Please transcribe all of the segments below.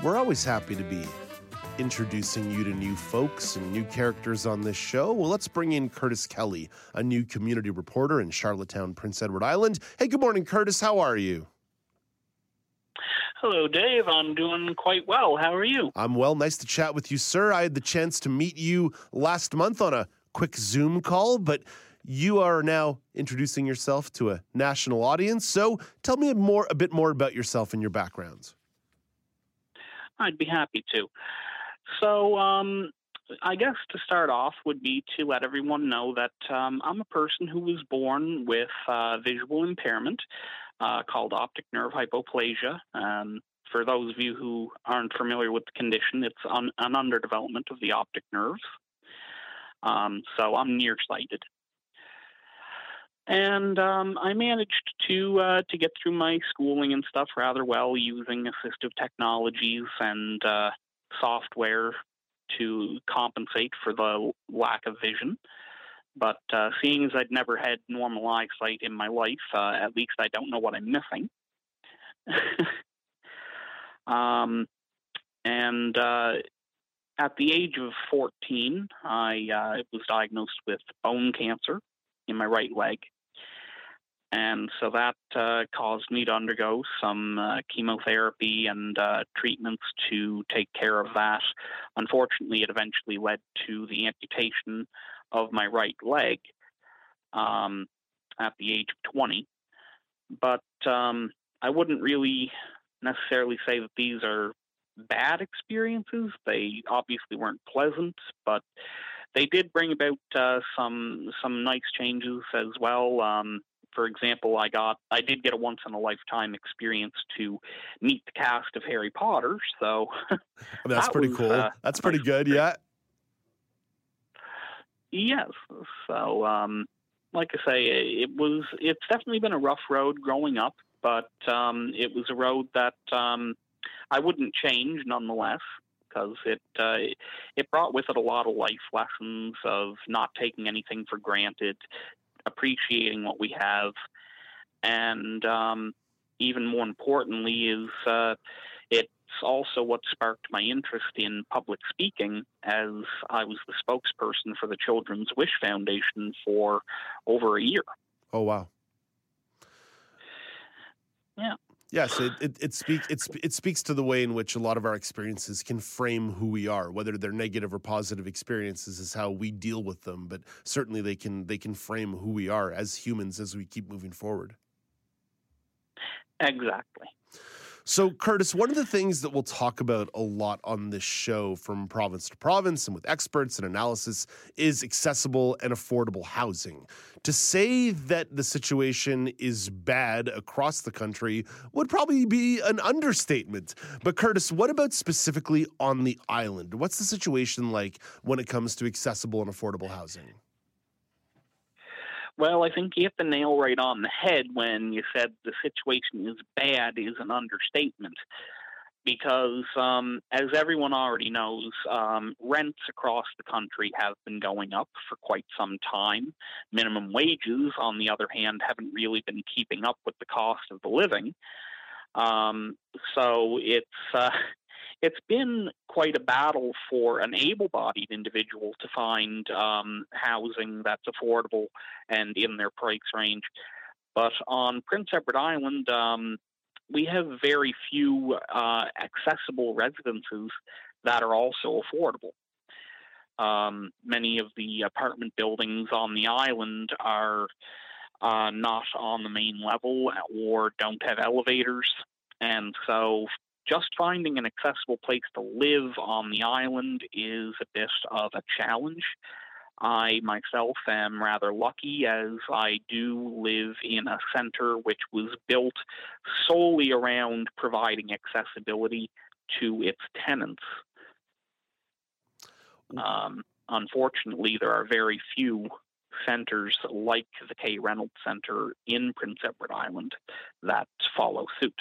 We're always happy to be introducing you to new folks and new characters on this show. Well, let's bring in Curtis Kelly, a new community reporter in Charlottetown, Prince Edward Island. Hey, good morning, Curtis. How are you? Hello, Dave. I'm doing quite well. How are you? I'm well. Nice to chat with you, sir. I had the chance to meet you last month on a quick Zoom call, but you are now introducing yourself to a national audience. So tell me more, a bit more about yourself and your backgrounds. I'd be happy to. So, um, I guess to start off would be to let everyone know that um, I'm a person who was born with uh, visual impairment uh, called optic nerve hypoplasia. Um, for those of you who aren't familiar with the condition, it's un- an underdevelopment of the optic nerves. Um, so I'm nearsighted and um, I managed to uh, to get through my schooling and stuff rather well using assistive technologies and uh, software to compensate for the lack of vision. But uh, seeing as I'd never had normal eyesight in my life, uh, at least I don't know what I'm missing. um, and uh, at the age of 14, I uh, was diagnosed with bone cancer in my right leg and so that uh, caused me to undergo some uh, chemotherapy and uh, treatments to take care of that. Unfortunately, it eventually led to the amputation of my right leg um, at the age of 20. But um, I wouldn't really necessarily say that these are bad experiences. They obviously weren't pleasant, but they did bring about uh, some some nice changes as well. Um, for example, I got I did get a once in a lifetime experience to meet the cast of Harry Potter. So I mean, that's that pretty was, cool. Uh, that's pretty good. Yeah. Yes. So, um, like I say, it was. It's definitely been a rough road growing up, but um, it was a road that um, I wouldn't change, nonetheless because it uh, it brought with it a lot of life lessons of not taking anything for granted, appreciating what we have, and um, even more importantly, is uh, it's also what sparked my interest in public speaking as I was the spokesperson for the Children's Wish Foundation for over a year. Oh, wow. Yeah. Yes, it, it, it, speak, it, it speaks to the way in which a lot of our experiences can frame who we are, whether they're negative or positive experiences is how we deal with them. But certainly they can they can frame who we are as humans as we keep moving forward. Exactly. So, Curtis, one of the things that we'll talk about a lot on this show from province to province and with experts and analysis is accessible and affordable housing. To say that the situation is bad across the country would probably be an understatement. But, Curtis, what about specifically on the island? What's the situation like when it comes to accessible and affordable housing? Well, I think you hit the nail right on the head when you said the situation is bad is an understatement. Because, um, as everyone already knows, um, rents across the country have been going up for quite some time. Minimum wages, on the other hand, haven't really been keeping up with the cost of the living. Um, so it's uh, it's been quite a battle for an able bodied individual to find um, housing that's affordable and in their price range. But on Prince Edward Island, um, we have very few uh, accessible residences that are also affordable. Um, many of the apartment buildings on the island are uh, not on the main level or don't have elevators. And so just finding an accessible place to live on the island is a bit of a challenge. I myself am rather lucky as I do live in a center which was built solely around providing accessibility to its tenants. Um, unfortunately, there are very few centers like the K. Reynolds Center in Prince Edward Island that follow suit.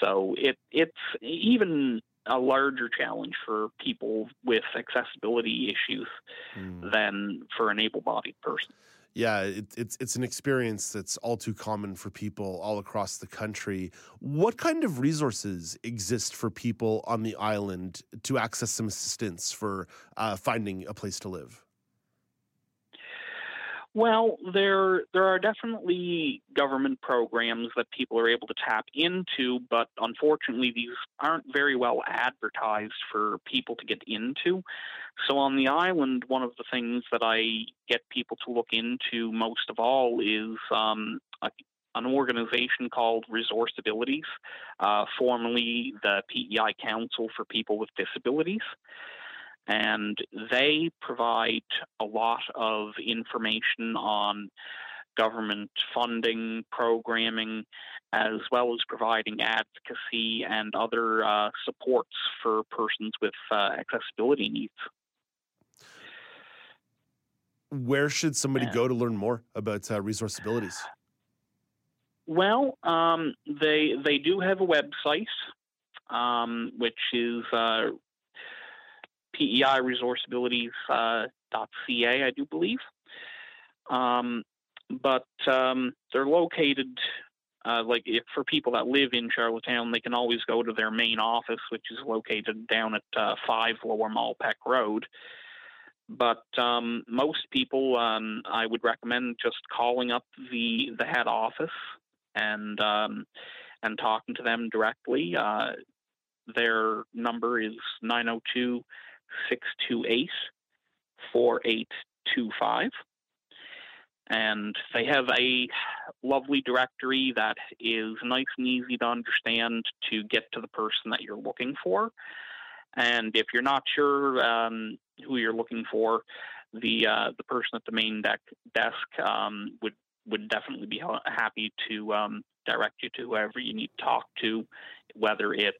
So it it's even a larger challenge for people with accessibility issues mm. than for an able-bodied person. Yeah, it, it's it's an experience that's all too common for people all across the country. What kind of resources exist for people on the island to access some assistance for uh, finding a place to live? Well, there there are definitely government programs that people are able to tap into, but unfortunately, these aren't very well advertised for people to get into. So on the island, one of the things that I get people to look into most of all is um, a, an organization called Resource Abilities, uh, formerly the PEI Council for People with Disabilities and they provide a lot of information on government funding, programming, as well as providing advocacy and other uh, supports for persons with uh, accessibility needs. Where should somebody go to learn more about uh, resource abilities? Well, um, they they do have a website, um, which is uh, PEI resourceabilities.ca, uh, I do believe. Um, but um, they're located, uh, like if, for people that live in Charlottetown, they can always go to their main office, which is located down at uh, 5 Lower Malpeque Road. But um, most people, um, I would recommend just calling up the the head office and um, and talking to them directly. Uh, their number is 902 628 4825. And they have a lovely directory that is nice and easy to understand to get to the person that you're looking for. And if you're not sure um, who you're looking for, the uh, the person at the main deck, desk um, would would definitely be happy to um, direct you to whoever you need to talk to, whether it's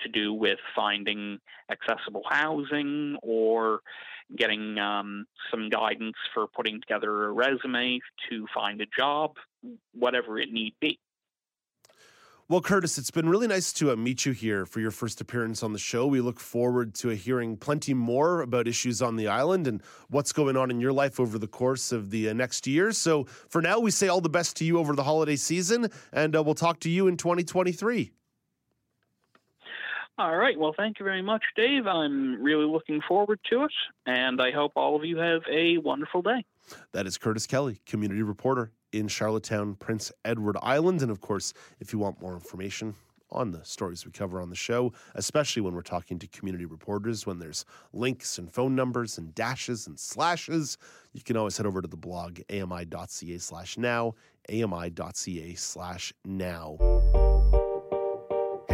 to do with finding accessible housing or getting um, some guidance for putting together a resume to find a job, whatever it need be. Well, Curtis, it's been really nice to uh, meet you here for your first appearance on the show. We look forward to hearing plenty more about issues on the island and what's going on in your life over the course of the uh, next year. So, for now, we say all the best to you over the holiday season, and uh, we'll talk to you in 2023. All right. Well, thank you very much, Dave. I'm really looking forward to it, and I hope all of you have a wonderful day. That is Curtis Kelly, community reporter in Charlottetown, Prince Edward Island. And of course, if you want more information on the stories we cover on the show, especially when we're talking to community reporters, when there's links and phone numbers and dashes and slashes, you can always head over to the blog ami.ca slash now, ami.ca slash now.